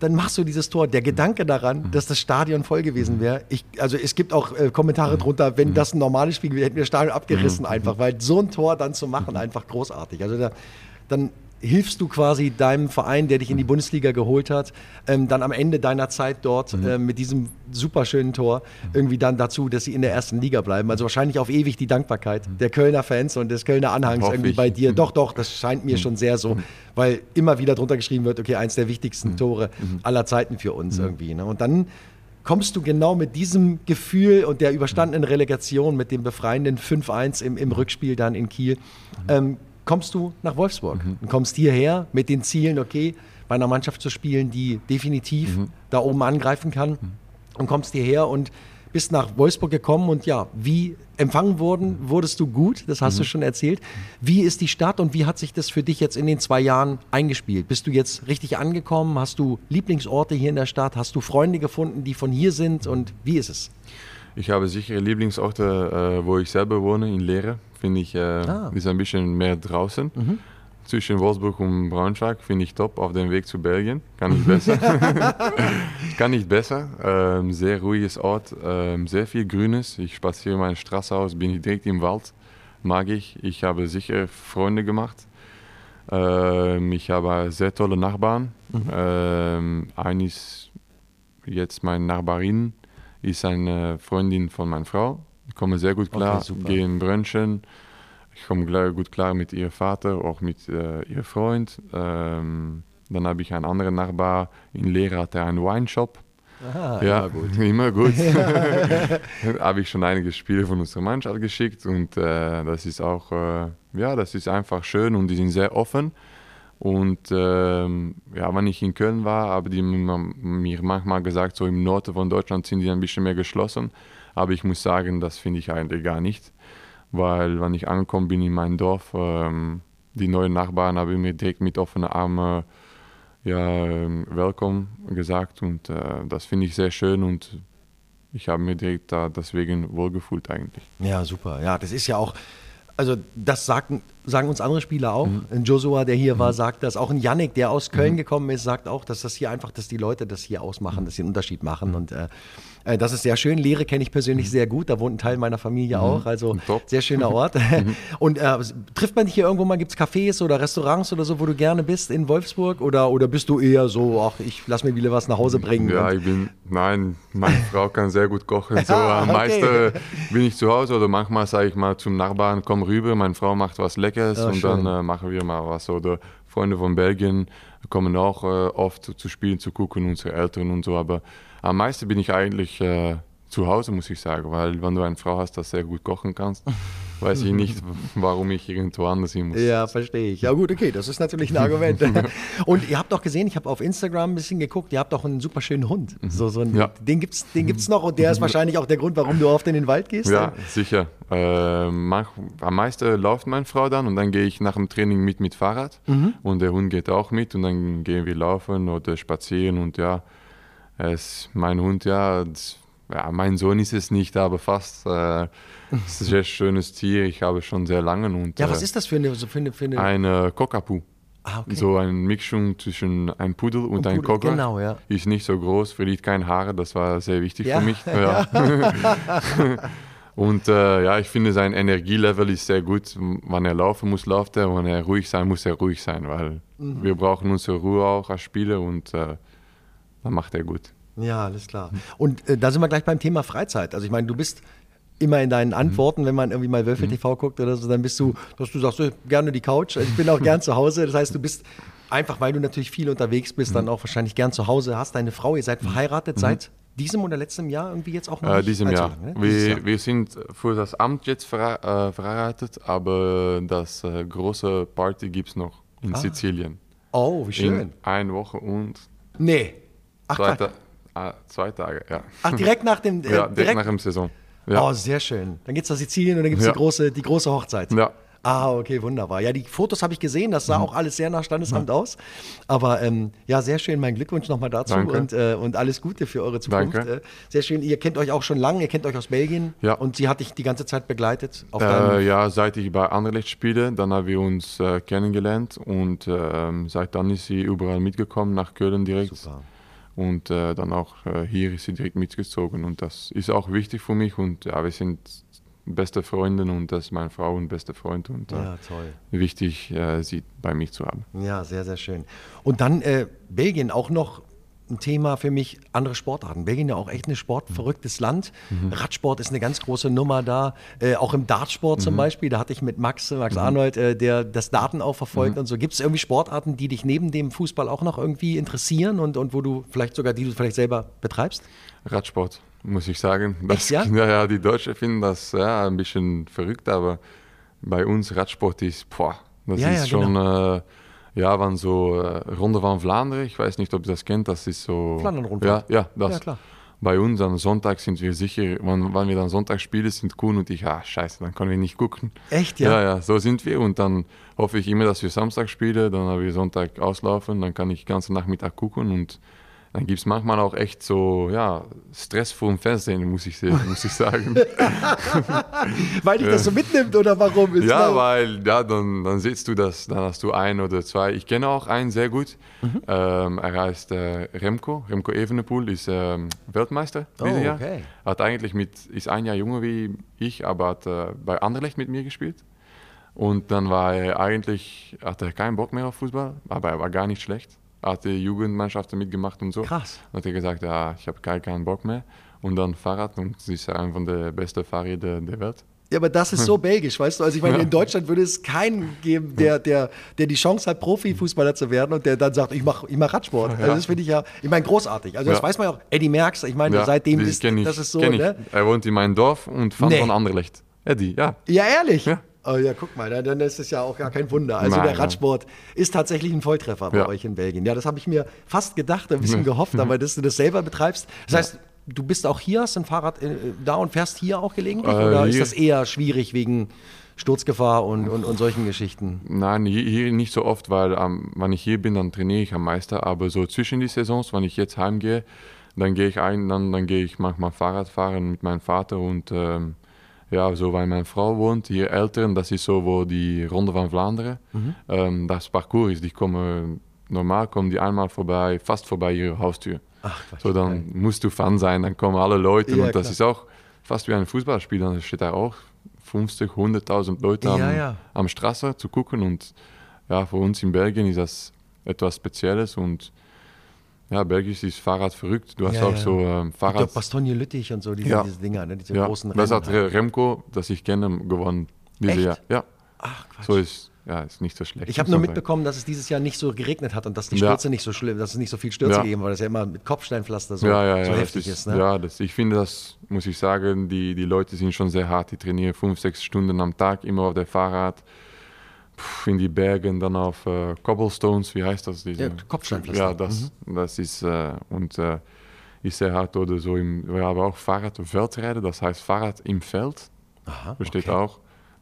Dann machst du dieses Tor. Der Gedanke daran, mhm. dass das Stadion voll gewesen mhm. wäre. also es gibt auch äh, Kommentare mhm. drunter, wenn das ein normales Spiel wäre, hätten wir das Stadion abgerissen einfach, weil so ein Tor dann zu machen einfach großartig. Also da, dann hilfst du quasi deinem Verein, der dich in die Bundesliga geholt hat, ähm, dann am Ende deiner Zeit dort mhm. äh, mit diesem superschönen Tor irgendwie dann dazu, dass sie in der ersten Liga bleiben. Also wahrscheinlich auf ewig die Dankbarkeit mhm. der Kölner Fans und des Kölner Anhangs Hoff irgendwie ich. bei dir. Mhm. Doch, doch, das scheint mir mhm. schon sehr so, mhm. weil immer wieder drunter geschrieben wird, okay, eins der wichtigsten mhm. Tore aller Zeiten für uns irgendwie. Ne? Und dann kommst du genau mit diesem Gefühl und der überstandenen Relegation, mit dem befreienden 5-1 im, im Rückspiel dann in Kiel, ähm, kommst du nach Wolfsburg mhm. und kommst hierher mit den Zielen, okay, bei einer Mannschaft zu spielen, die definitiv mhm. da oben angreifen kann mhm. und kommst hierher und bist nach Wolfsburg gekommen und ja, wie empfangen wurden, wurdest du gut, das hast mhm. du schon erzählt. Wie ist die Stadt und wie hat sich das für dich jetzt in den zwei Jahren eingespielt? Bist du jetzt richtig angekommen? Hast du Lieblingsorte hier in der Stadt? Hast du Freunde gefunden, die von hier sind und wie ist es? Ich habe sichere Lieblingsorte, äh, wo ich selber wohne, in Lehre finde ich, äh, ah. ist ein bisschen mehr draußen. Mhm. Zwischen Wolfsburg und Braunschweig finde ich top, auf dem Weg zu Belgien. Kann nicht besser. Kann nicht besser. Ähm, sehr ruhiges Ort, ähm, sehr viel Grünes. Ich spaziere meine Straße aus, bin ich direkt im Wald. Mag ich. Ich habe sicher Freunde gemacht. Ähm, ich habe sehr tolle Nachbarn. Mhm. Ähm, eines, jetzt meine Nachbarin, ist eine Freundin von meiner Frau. Ich komme sehr gut klar, okay, gehe in Brunchen. Ich komme gut klar mit ihrem Vater, auch mit äh, ihrem Freund. Ähm, dann habe ich einen anderen Nachbar in Lehre, hat er einen Weinshop. Aha, ja, immer gut. Immer gut. habe ich schon einige Spiele von unserer Mannschaft geschickt und äh, das ist auch, äh, ja, das ist einfach schön und die sind sehr offen. Und ähm, ja, wenn ich in Köln war, haben die mir manchmal gesagt, so im Norden von Deutschland sind die ein bisschen mehr geschlossen. Aber ich muss sagen, das finde ich eigentlich gar nicht, weil wenn ich angekommen bin in mein Dorf, ähm, die neuen Nachbarn haben mir direkt mit offenen Armen ja, ähm, willkommen gesagt und äh, das finde ich sehr schön und ich habe mir direkt da deswegen wohlgefühlt eigentlich. Ja, super. Ja, das ist ja auch, also das sagt sagen uns andere Spieler auch. Mhm. Ein Joshua, der hier mhm. war, sagt das. Auch ein Yannick, der aus Köln mhm. gekommen ist, sagt auch, dass das hier einfach, dass die Leute das hier ausmachen, dass sie einen Unterschied machen. Und äh, äh, das ist sehr schön. Lehre kenne ich persönlich mhm. sehr gut. Da wohnt ein Teil meiner Familie mhm. auch. Also Top. sehr schöner Ort. Mhm. Und äh, trifft man dich hier irgendwo mal? Gibt es Cafés oder Restaurants oder so, wo du gerne bist in Wolfsburg? Oder, oder bist du eher so, ach, ich lass mir wieder was nach Hause bringen? Ja, ich bin, nein, meine Frau kann sehr gut kochen. So, am okay. meisten bin ich zu Hause oder manchmal sage ich mal zum Nachbarn, komm rüber, meine Frau macht was Leckeres oh, und schön. dann äh, machen wir mal was. Oder Freunde von Belgien kommen auch äh, oft zu spielen, zu gucken, unsere Eltern und so. Aber am meisten bin ich eigentlich äh, zu Hause, muss ich sagen, weil wenn du eine Frau hast, die sehr gut kochen kannst, weiß ich nicht, warum ich irgendwo anders hin muss. Ja, verstehe ich. Ja gut, okay, das ist natürlich ein Argument. Und ihr habt doch gesehen, ich habe auf Instagram ein bisschen geguckt, ihr habt doch einen super schönen Hund. Mhm. So, so einen, ja. Den gibt es den gibt's noch und der ist wahrscheinlich auch der Grund, warum du oft in den Wald gehst. Ja, sicher. Äh, mach, am meisten läuft meine Frau dann und dann gehe ich nach dem Training mit mit Fahrrad mhm. und der Hund geht auch mit und dann gehen wir laufen oder spazieren und ja, es, mein Hund, ja, das, ja, mein Sohn ist es nicht, aber fast. Äh, es ist ein sehr schönes Tier. Ich habe schon sehr lange. Und, ja, was äh, ist das für eine? So für eine, für eine... Eine Cockapoo. Ah, okay. So eine Mischung zwischen einem Pudel und, und einem Cocker. Genau, ja. Ist nicht so groß, verliert keine Haare. Das war sehr wichtig ja. für mich. Ja. und äh, ja, ich finde, sein Energielevel ist sehr gut. Wenn er laufen muss, läuft er. Wenn er ruhig sein muss, er ruhig sein. Weil mhm. wir brauchen unsere Ruhe auch als Spieler und äh, dann macht er gut. Ja, alles klar. Und äh, da sind wir gleich beim Thema Freizeit. Also ich meine, du bist immer in deinen Antworten, mhm. wenn man irgendwie mal Wölfe mhm. TV guckt oder so, dann bist du, dass du sagst, gerne die Couch. Also ich bin auch gern zu Hause. Das heißt, du bist einfach, weil du natürlich viel unterwegs bist, mhm. dann auch wahrscheinlich gern zu Hause. Hast deine Frau, ihr seid mhm. verheiratet mhm. seit diesem oder letztem Jahr irgendwie jetzt auch noch? Äh, diesem Jahr. Lang, ne? wir, Jahr. wir sind für das Amt jetzt ver, äh, verheiratet, aber das äh, große Party gibt es noch in ah. Sizilien. Oh, wie schön. In eine Woche und. Nee. Ach, zwei, Ta ah, zwei Tage, ja. Ach, direkt nach dem. Äh, ja, direkt, direkt nach dem Saison. Ja. Oh, sehr schön. Dann geht es nach Sizilien und dann gibt es ja. die, große, die große Hochzeit. Ja. Ah, okay, wunderbar. Ja, die Fotos habe ich gesehen, das sah mhm. auch alles sehr nach Standesamt mhm. aus. Aber ähm, ja, sehr schön. Mein Glückwunsch nochmal dazu und, äh, und alles Gute für eure Zukunft. Äh, sehr schön. Ihr kennt euch auch schon lange, ihr kennt euch aus Belgien. Ja. Und sie hat dich die ganze Zeit begleitet? Äh, ja, seit ich bei Anderlecht spiele, dann haben wir uns äh, kennengelernt und ähm, seit dann ist sie überall mitgekommen, nach Köln direkt. Super. Und äh, dann auch äh, hier ist sie direkt mitgezogen. Und das ist auch wichtig für mich. Und ja, wir sind beste Freundin und das ist meine Frau und beste Freund. Und äh, ja, wichtig, äh, sie bei mir zu haben. Ja, sehr, sehr schön. Und dann äh, Belgien auch noch ein Thema für mich, andere Sportarten. Belgien ja auch echt ein sportverrücktes Land. Mhm. Radsport ist eine ganz große Nummer da. Äh, auch im Dartsport mhm. zum Beispiel, da hatte ich mit Max, Max mhm. Arnold, äh, der das Daten auch verfolgt mhm. und so. Gibt es irgendwie Sportarten, die dich neben dem Fußball auch noch irgendwie interessieren und, und wo du vielleicht sogar, die du vielleicht selber betreibst? Radsport, muss ich sagen. Das, Echt, ja? ja? die Deutschen finden das ja, ein bisschen verrückt, aber bei uns Radsport ist, boah, das ja, ist ja, schon... Genau. Äh, ja, waren so äh, Runde van Vlaanderen. Ich weiß nicht, ob ihr das kennt. Das ist so. Flandern-Rundfahrt. Ja, ja, das. Ja, klar. Bei uns am Sonntag sind wir sicher, wenn, wenn wir dann Sonntag spielen, sind Kuhn und ich, ah, scheiße, dann können wir nicht gucken. Echt, ja? Ja, ja, so sind wir. Und dann hoffe ich immer, dass wir Samstag spielen, dann haben wir Sonntag auslaufen, dann kann ich den ganzen Nachmittag gucken und dann gibt es manchmal auch echt so ja, Stress vor dem Fernsehen, muss ich, muss ich sagen. weil dich das so mitnimmt oder warum? Ist ja, weil ja, dann, dann siehst du das, dann hast du ein oder zwei. Ich kenne auch einen sehr gut. Mhm. Ähm, er heißt äh, Remco, Remco Evenepoel, ist ähm, Weltmeister oh, dieses Jahr. Okay. Hat eigentlich mit, ist ein Jahr jünger wie ich, aber hat äh, bei Anderlecht mit mir gespielt. Und dann war er eigentlich, hatte er keinen Bock mehr auf Fußball, aber er war gar nicht schlecht hat die Jugendmannschaften mitgemacht und so. Krass. Dann hat er gesagt, ja, ich habe gar keinen Bock mehr. Und dann Fahrrad und sie ist einer von der besten Fahrräder der Welt. Ja, aber das ist so belgisch, weißt du? Also ich meine, in Deutschland würde es keinen geben, der, der, der die Chance hat, Profifußballer zu werden und der dann sagt, ich mache ich mach Radsport. Also das finde ich ja, ich meine, großartig. Also das ja. weiß man ja auch. Eddie Merckx, ich meine, ja, seitdem ist ich, das ist so, ne? Er wohnt in meinem Dorf und fand nee. von Anderlecht. Eddie, ja. Ja, ehrlich? Ja. Oh ja, guck mal, dann ist es ja auch gar kein Wunder. Also Nein, der Radsport ja. ist tatsächlich ein Volltreffer bei ja. euch in Belgien. Ja, das habe ich mir fast gedacht, ein bisschen gehofft, aber dass du das selber betreibst. Das heißt, du bist auch hier, hast ein Fahrrad äh, da und fährst hier auch gelegentlich? Äh, oder ist das eher schwierig wegen Sturzgefahr und, und, und solchen Geschichten? Nein, hier, hier nicht so oft, weil ähm, wenn ich hier bin, dann trainiere ich am Meister. Aber so zwischen die Saisons, wenn ich jetzt heimgehe, dann gehe ich ein, dann, dann gehe ich manchmal Fahrrad fahren mit meinem Vater und ähm, ja, so weil meine Frau wohnt, hier Eltern, das ist so, wo die Ronde van Vlaanderen, Mhm. ähm, das Parcours ist, die kommen, normal kommen die einmal vorbei, fast vorbei ihrer Haustür. Ach, So, dann musst du Fan sein, dann kommen alle Leute Ja, und das klar. ist auch fast wie ein Fußballspiel, dann steht da auch 50, 100.000 Leute am, Ja, ja. am Straße zu gucken und ja, für uns in Belgien ist das etwas Spezielles und ja, Belgisch ist Fahrrad verrückt. Du hast Ja, auch ja. so ähm, Fahrrad. auch Bastogne Lüttich und so, diese, Ja. diese Dinger, ne? diese ja, großen das Rennen hat Re- Remco, das ich kenne, gewonnen. Dieses Echt? Jahr. Ja, Ach, Quatsch. so ist, ja, ist nicht so schlecht. ich habe nur mitbekommen, dass es dieses Jahr nicht so geregnet hat und dass die Ja. Stürze nicht so schlimm, dass es nicht so viel Stürze Ja. gegeben hat, weil das ja immer mit Kopfsteinpflaster so, ja, ja, so ja, das heftig ist. ne? Ja, das, ich finde das, muss ich sagen, die, die Leute sind schon sehr hart. Die trainieren fünf, sechs Stunden am Tag, immer auf der Fahrrad, in die Bergen, dann auf äh, Cobblestones, wie heißt das? Diese, Ja, Kopfsteinpflaster. Ja, das, das ist, äh, und äh, ist sehr hart. Oder so, im, wir haben auch Fahrradveldrijden, das heißt Fahrrad im Feld, Aha, besteht okay. auch.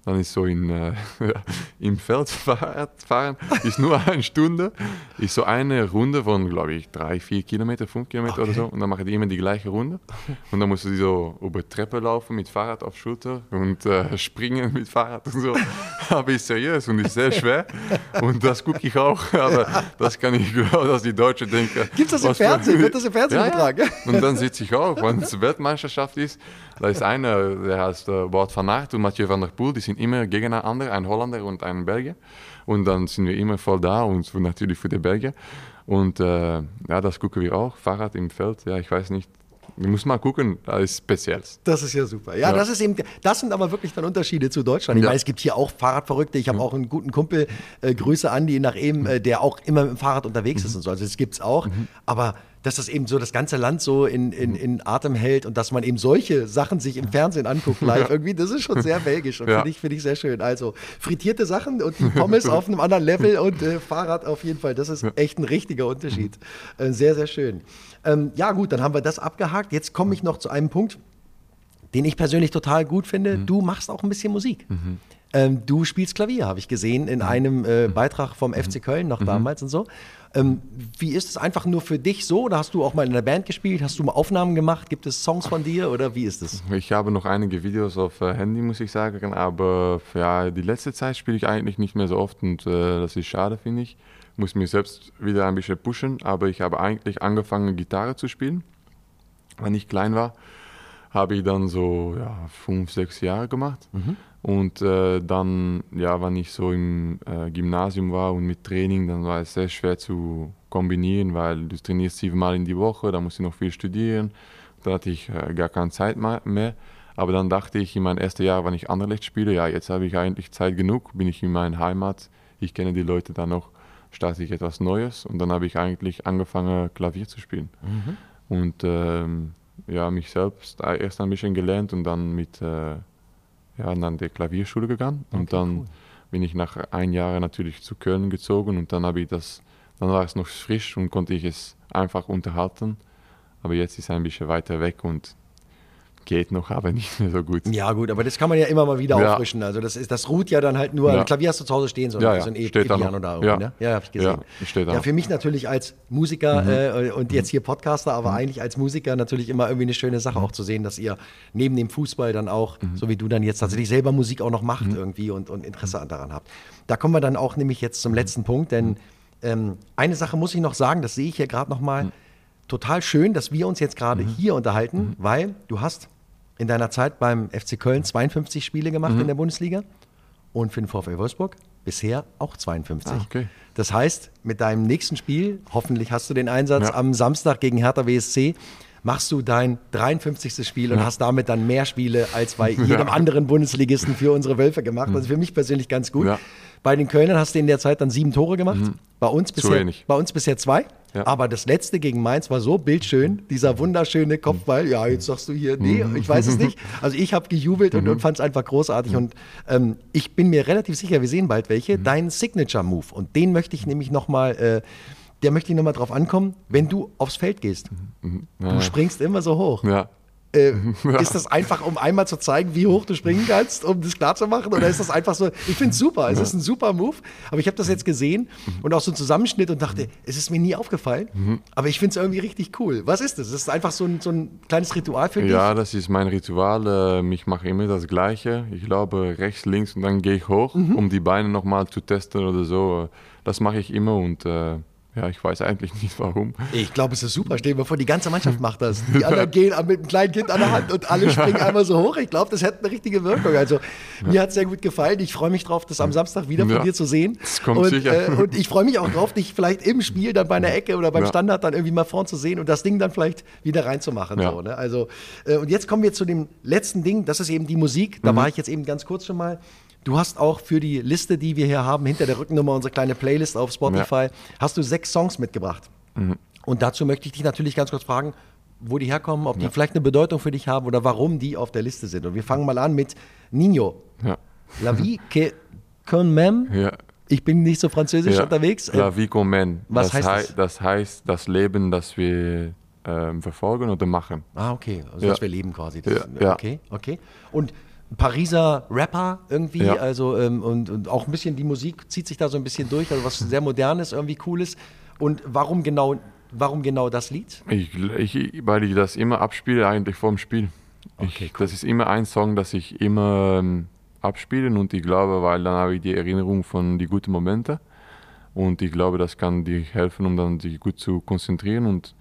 Dann ist so in, äh, im Feld fahren, ist nur eine Stunde, ist so eine Runde von, glaube ich, drei, vier Kilometer, fünf Kilometer oder Okay. so. Und dann machen die immer die gleiche Runde. Und dann musst du so über Treppe laufen mit Fahrrad auf Schulter und äh, springen mit Fahrrad und so. Aber ist seriös und ist sehr schwer. Und das gucke ich auch. Aber das kann ich glauben, dass die Deutschen denken. Gibt's das im Fernsehen? Wird das im Fernsehen ja, übertragen? Ja. Und dann sitze ich auch, wenn es Weltmeisterschaft ist. Da ist einer, der heißt äh, Wout van Aert und Mathieu van der Poel, die sind immer gegeneinander, ein Holländer und ein Belgier. Und dann sind wir immer voll da und natürlich für die Belgier. Und äh, ja, das gucken wir auch. Fahrrad im Feld, ja, ich weiß nicht. Wir müssen mal gucken, das ist speziell. Das ist ja super. Ja, Ja. das ist eben, das sind aber wirklich dann Unterschiede zu Deutschland. Ich Ja. meine, es gibt hier auch Fahrradverrückte. Ich habe auch einen guten Kumpel, äh, Grüße an die nach eben, äh, der auch immer mit dem Fahrrad unterwegs ist und so. Also das gibt's auch. Aber dass das eben so das ganze Land so in, in, in Atem hält und dass man eben solche Sachen sich im Fernsehen anguckt, live irgendwie, das ist schon sehr belgisch und Ja. finde ich, finde ich sehr schön. Also frittierte Sachen und die Pommes auf einem anderen Level und äh, Fahrrad auf jeden Fall. Das ist echt ein richtiger Unterschied. Äh, sehr, sehr schön. Ähm, ja, gut, dann haben wir das abgehakt. Jetzt komme ich noch zu einem Punkt den ich persönlich total gut finde. Mhm. Du machst auch ein bisschen Musik. Ähm, du spielst Klavier, habe ich gesehen, Mhm. in einem äh, Beitrag vom FC Köln noch damals und so. Ähm, wie ist es einfach nur für dich so? Oder hast du auch mal in einer Band gespielt? Hast du mal Aufnahmen gemacht? Gibt es Songs von dir oder wie ist es? Ich habe noch einige Videos auf äh, Handy, muss ich sagen, aber ja, die letzte Zeit spiele ich eigentlich nicht mehr so oft und äh, das ist schade, finde ich. Muss mich selbst wieder ein bisschen pushen, aber ich habe eigentlich angefangen, Gitarre zu spielen. Wenn ich klein war, habe ich dann so ja, fünf, sechs Jahre gemacht. Und äh, dann, ja, wenn ich so im äh, Gymnasium war und mit Training, dann war es sehr schwer zu kombinieren, weil du trainierst siebenmal in die Woche, da musst du noch viel studieren. Da hatte ich äh, gar keine Zeit mehr. Aber dann dachte ich in meinem ersten Jahr, wenn ich Anderlecht spiele, ja, jetzt habe ich eigentlich Zeit genug, bin ich in meiner Heimat, ich kenne die Leute da noch, starte ich etwas Neues und dann habe ich eigentlich angefangen, Klavier zu spielen. Und ähm, ja, mich selbst erst ein bisschen gelernt und dann mit ja, dann der Klavierschule gegangen. Und dann bin ich nach ein Jahr natürlich zu Köln gezogen und dann habe ich das, dann war es noch frisch und konnte ich es einfach unterhalten. Aber jetzt ist es ein bisschen weiter weg und geht noch, aber nicht mehr so gut. Ja, gut, aber das kann man ja immer mal wieder Ja. auffrischen. Also das, ist, das ruht ja dann halt nur. Ja. Klavier hast du zu Hause stehen, so, Ja, so ein e steht da noch. da irgendwie, Ja. ne? Ja, habe ich gesehen. Ja, ja, für mich natürlich als Musiker äh, und jetzt hier Podcaster, aber eigentlich als Musiker natürlich immer irgendwie eine schöne Sache auch zu sehen, dass ihr neben dem Fußball dann auch, so wie du dann jetzt tatsächlich selber Musik auch noch macht irgendwie und, und Interesse daran habt. Da kommen wir dann auch nämlich jetzt zum letzten Punkt, denn ähm, eine Sache muss ich noch sagen, das sehe ich hier gerade noch mal. Total schön, dass wir uns jetzt gerade hier unterhalten, weil du hast in deiner Zeit beim FC Köln 52 Spiele gemacht Mhm. in der Bundesliga und für den VfL Wolfsburg bisher auch 52. Ah, okay. Das heißt, mit deinem nächsten Spiel, hoffentlich hast du den Einsatz Ja. am Samstag gegen Hertha BSC, machst du dein 53. Spiel und hast damit dann mehr Spiele als bei jedem anderen Bundesligisten für unsere Wölfe gemacht. Das ist für mich persönlich ganz gut. Mhm. Ja. Bei den Kölnern hast du in der Zeit dann sieben Tore gemacht. Bei uns bisher, bei uns bisher zwei. Ja. Aber das letzte gegen Mainz war so bildschön, dieser wunderschöne Kopfball. Ja, jetzt sagst du hier, nee, ich weiß es nicht. Also ich habe gejubelt und, und fand es einfach großartig. Und ähm, ich bin mir relativ sicher, wir sehen bald welche, deinen Signature-Move. Und den möchte ich nämlich nochmal, äh, der möchte ich nochmal drauf ankommen, wenn du aufs Feld gehst. Du Ja. springst immer so hoch. Ja. Äh, ja. Ist das einfach, um einmal zu zeigen, wie hoch du springen kannst, um das klar zu machen? Oder ist das einfach so? Ich finde es super. Es ist ein super Move. Aber ich habe das jetzt gesehen und auch so einen Zusammenschnitt und dachte, es ist mir nie aufgefallen. Mhm. Aber ich finde es irgendwie richtig cool. Was ist das? Das ist einfach so ein, so ein kleines Ritual für dich? Ja, das ist mein Ritual. Ähm, ich mache immer das Gleiche. Ich glaube rechts, links und dann gehe ich hoch, mhm. um die Beine nochmal zu testen oder so. Das mache ich immer und. Äh, ja, ich weiß eigentlich nicht warum. Ich glaube, es ist super. Stell dir mal vor, die ganze Mannschaft macht das. Die anderen gehen mit einem kleinen Kind an der Hand und alle springen einmal so hoch. Ich glaube, das hätte eine richtige Wirkung. Also, ja. mir hat es sehr gut gefallen. Ich freue mich drauf, das am Samstag wieder von ja. dir zu sehen. Das kommt und, sicher. Äh, und ich freue mich auch drauf, dich vielleicht im Spiel dann bei einer Ecke oder beim ja. Standard dann irgendwie mal vorn zu sehen und das Ding dann vielleicht wieder reinzumachen. So, ne? Also, äh, und jetzt kommen wir zu dem letzten Ding. Das ist eben die Musik. Da mhm. war ich jetzt eben ganz kurz schon mal. Du hast auch für die Liste, die wir hier haben, hinter der Rückennummer, unsere kleine Playlist auf Spotify, ja. hast du sechs Songs mitgebracht. Mhm. Und dazu möchte ich dich natürlich ganz kurz fragen, wo die herkommen, ob die ja. vielleicht eine Bedeutung für dich haben oder warum die auf der Liste sind. Und wir fangen mal an mit Nino. Ja. La vie que con même. Ja. Ich bin nicht so französisch unterwegs. La vie qu'on mène. Was das heißt das? Das heißt das Leben, das wir ähm, verfolgen oder machen. Ah, okay. Also, dass wir leben quasi. Das, ja. Okay, okay. Und Pariser Rapper irgendwie, ja. also ähm, und, und, auch ein bisschen die Musik zieht sich da so ein bisschen durch, also was sehr modernes, irgendwie cooles. Und warum genau, warum genau das Lied? Ich, ich, weil ich das immer abspiele eigentlich vorm Spiel. Okay, cool. Das ist immer ein Song, das ich immer ähm, abspiele und ich glaube, weil dann habe ich die Erinnerung von die guten Momente und ich glaube, das kann dir helfen, um dann sich gut zu konzentrieren und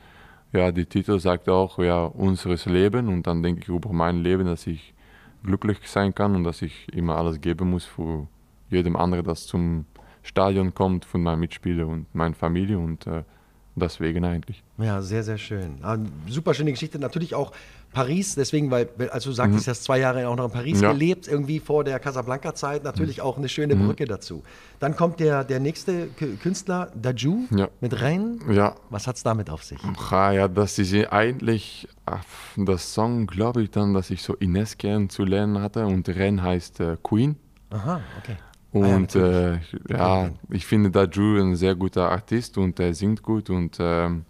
ja, die Titel sagt auch ja unseres Leben und dann denke ich über mein Leben, dass ich glücklich sein kann und dass ich immer alles geben muss für jedem anderen, das zum Stadion kommt, von meinen Mitspielern und meiner Familie und äh, deswegen eigentlich. Ja, sehr, sehr schön. Ah, super schöne Geschichte. Natürlich auch Paris, deswegen, weil, als du sagtest, mhm. du hast zwei Jahre auch noch in Paris ja. gelebt, irgendwie vor der Casablanca-Zeit, natürlich mhm. auch eine schöne mhm. Brücke dazu. Dann kommt der, der nächste Künstler, Daju, ja. mit Rein. Ja. Was hat es damit auf sich? Ja, das ist eigentlich das Song, glaube ich, dann, dass ich so Ines kennenzulernen hatte und Ren heißt äh, Queen. Aha, okay. Und ah, ja, äh, ja, ich finde Daju ein sehr guter Artist und er singt gut und ähm,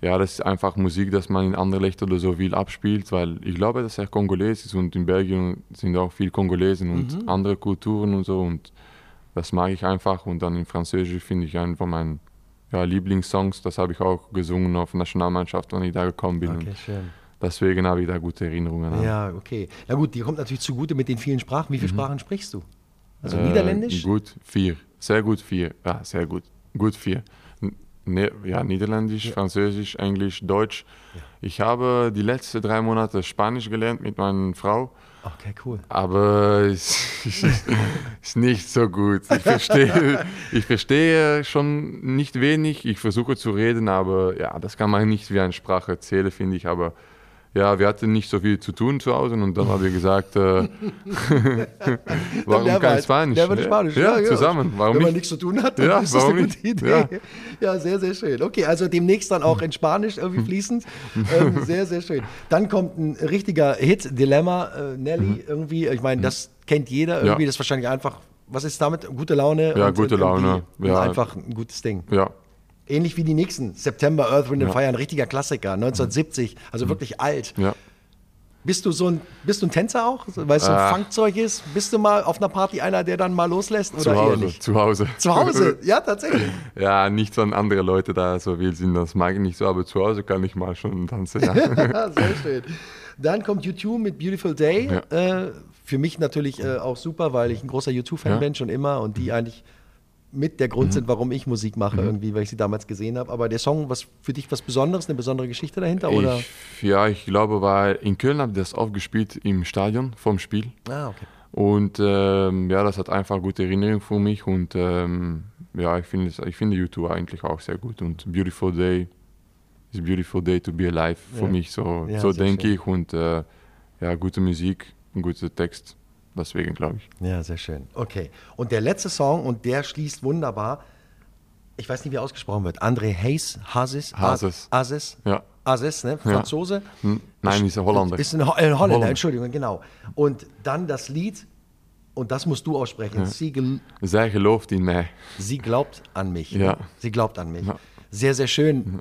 ja, das ist einfach Musik, dass man in Anderlecht oder so viel abspielt, weil ich glaube, dass er Kongoles ist und in Belgien sind auch viele Kongolesen und mhm. andere Kulturen und so und das mag ich einfach und dann in Französisch finde ich einen von meinen ja, Lieblingssongs, das habe ich auch gesungen auf Nationalmannschaft, wenn ich da gekommen bin. Okay, schön. Deswegen habe ich da gute Erinnerungen. Ja, okay. Na gut, die kommt natürlich zugute mit den vielen Sprachen. Wie viele mhm. Sprachen sprichst du? Also äh, Niederländisch? Gut, vier. Sehr gut vier. Ja, sehr gut. Gut vier. Ne, ja, Niederländisch, ja. Französisch, Englisch, Deutsch. Ja. Ich habe die letzten drei Monate Spanisch gelernt mit meiner Frau. Okay, cool. Aber es ist nicht so gut. Ich verstehe, ich verstehe schon nicht wenig. Ich versuche zu reden, aber ja, das kann man nicht wie eine Sprache erzählen, finde ich. Aber ja, wir hatten nicht so viel zu tun zu Hause und dann haben wir gesagt, äh, warum kein halt, Spanisch? Ja, Spanisch. Ja, ja, zusammen. Warum Wenn man nichts zu tun hat, dann ja, ist das eine gute Idee. Ja. ja. sehr, sehr schön. Okay, also demnächst dann auch in Spanisch irgendwie fließend. ähm, sehr, sehr schön. Dann kommt ein richtiger Hit, Dilemma, äh, Nelly mhm. irgendwie. Ich meine, das kennt jeder irgendwie. Das ist wahrscheinlich einfach, was ist damit? Gute Laune? Ja, gute Laune. Ja. Einfach ein gutes Ding. Ja, Ähnlich wie die nächsten. September, Earth, Wind and Fire, ein richtiger Klassiker, 1970, also mhm. wirklich alt. Ja. Bist du so ein, bist du ein Tänzer auch, weil es so ein ah. Funkzeug ist? Bist du mal auf einer Party einer, der dann mal loslässt oder zu Hause, eher nicht? Zu Hause. Zu Hause, ja, tatsächlich. ja, nicht so andere Leute da so wild sind, das mag ich nicht so, aber zu Hause kann ich mal schon tanzen. Ja. Sehr schön. Dann kommt YouTube mit Beautiful Day. Ja. Äh, für mich natürlich äh, auch super, weil ich ein großer YouTube-Fan ja. bin, schon immer und die eigentlich mit der Grund mhm. sind, warum ich Musik mache, mhm. irgendwie, weil ich sie damals gesehen habe. Aber der Song, was für dich was Besonderes, eine besondere Geschichte dahinter? Oder? Ich, ja, ich glaube, weil in Köln habe ich das aufgespielt im Stadion vom Spiel. Ah, okay. Und ähm, ja, das hat einfach gute Erinnerungen für mich und ähm, ja, ich finde ich finde YouTube eigentlich auch sehr gut und Beautiful Day is Beautiful Day to be alive für ja. mich so, ja, so denke ich und äh, ja, gute Musik, guter Text Deswegen glaube ich. Ja, sehr schön. Okay. Und der letzte Song, und der schließt wunderbar, ich weiß nicht, wie ausgesprochen wird, André Hayes, Hasis, Hasis. Asis, ja. Asis, ne? Franzose. Ja. Nein, ist ein Holländer. Ist ein, Ho ein Holländer, Holland. Entschuldigung, genau. Und dann das Lied, und das musst du aussprechen. Ja. Sie, gel Sie gelooft in mich. Sie glaubt an mich. Ja. Sie glaubt an mich. Ja. Sehr, sehr schön.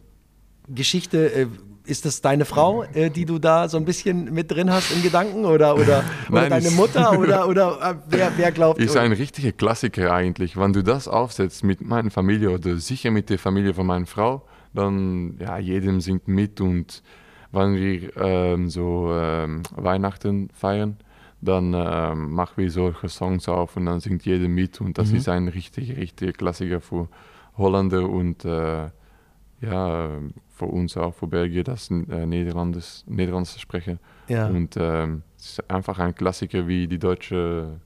Geschichte, äh, ist das deine Frau, äh, die du da so ein bisschen mit drin hast in Gedanken oder, oder, oder Nein, deine Mutter oder, oder äh, wer, wer glaubt? Ist ein richtiger Klassiker eigentlich. Wenn du das aufsetzt mit meiner Familie oder sicher mit der Familie von meiner Frau, dann ja, jedem singt mit und wenn wir ähm, so ähm, Weihnachten feiern, dann ähm, machen wir solche Songs auf und dann singt jeder mit und das ist ein richtig, richtig Klassiker für Holländer und äh, ja, für uns auch, für Belgier, das äh, Niederlandes, Niederlands sprechen. Ja. Und ähm, es ist einfach ein Klassiker wie die deutsche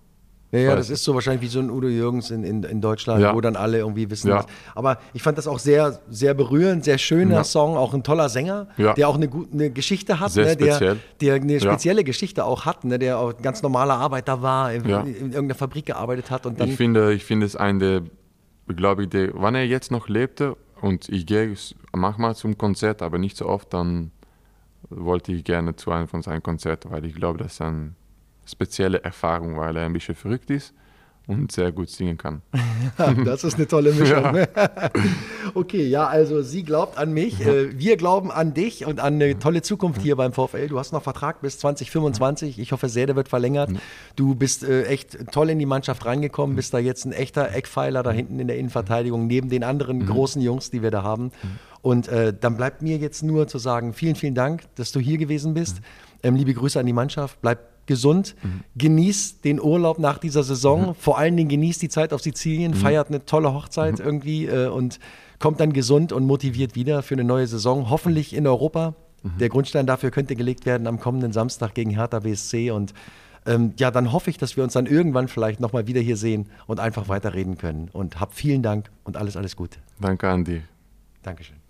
Ja, ja, das ist so wahrscheinlich wie so ein Udo Jürgens in, in, in Deutschland, Ja. wo dann alle irgendwie wissen. Ja. Was. Aber ich fand das auch sehr, sehr berührend, sehr schöner Ja. Song, auch ein toller Sänger, Ja. der auch eine, gute eine Geschichte hat, ne, der, der eine spezielle Geschichte auch hat, ne, der auch ganz normaler Arbeiter war, in, Ja. in irgendeiner Fabrik gearbeitet hat und dann. Ich finde, ich finde es ein der, glaube ich, der, wenn er jetzt noch lebte und ich gehe manchmal zum Konzert, aber nicht so oft, dann wollte ich gerne zu einem von seinen Konzerten, weil ich glaube, das ist eine spezielle Erfahrung, weil er ein bisschen verrückt ist und sehr gut singen kann. das ist eine tolle Mischung. ne? okay, ja, also sie glaubt an mich, äh, wir glauben an dich und an eine tolle Zukunft hier beim VfL. Du hast noch Vertrag bis 2025. Ich hoffe sehr, der wird verlängert. Du bist äh, echt toll in die Mannschaft reingekommen, bist da jetzt ein echter Eckpfeiler da hinten in der Innenverteidigung, neben den anderen großen Jungs, die wir da haben. Und äh, dann bleibt mir jetzt nur zu sagen, vielen, vielen Dank, dass du hier gewesen bist. Ähm, liebe Grüße an die Mannschaft. Bleib gesund, genieß den Urlaub nach dieser Saison, vor allen Dingen genieß die Zeit auf Sizilien, feiert eine tolle Hochzeit irgendwie äh, und kommt dann gesund und motiviert wieder für eine neue Saison, hoffentlich in Europa. Der Grundstein dafür könnte gelegt werden am kommenden Samstag gegen Hertha BSC und ähm, ja, dann hoffe ich, dass wir uns dann irgendwann vielleicht nochmal wieder hier sehen und einfach weiterreden können. Und hab vielen Dank und alles, alles Gute. Danke an dir. Dankeschön.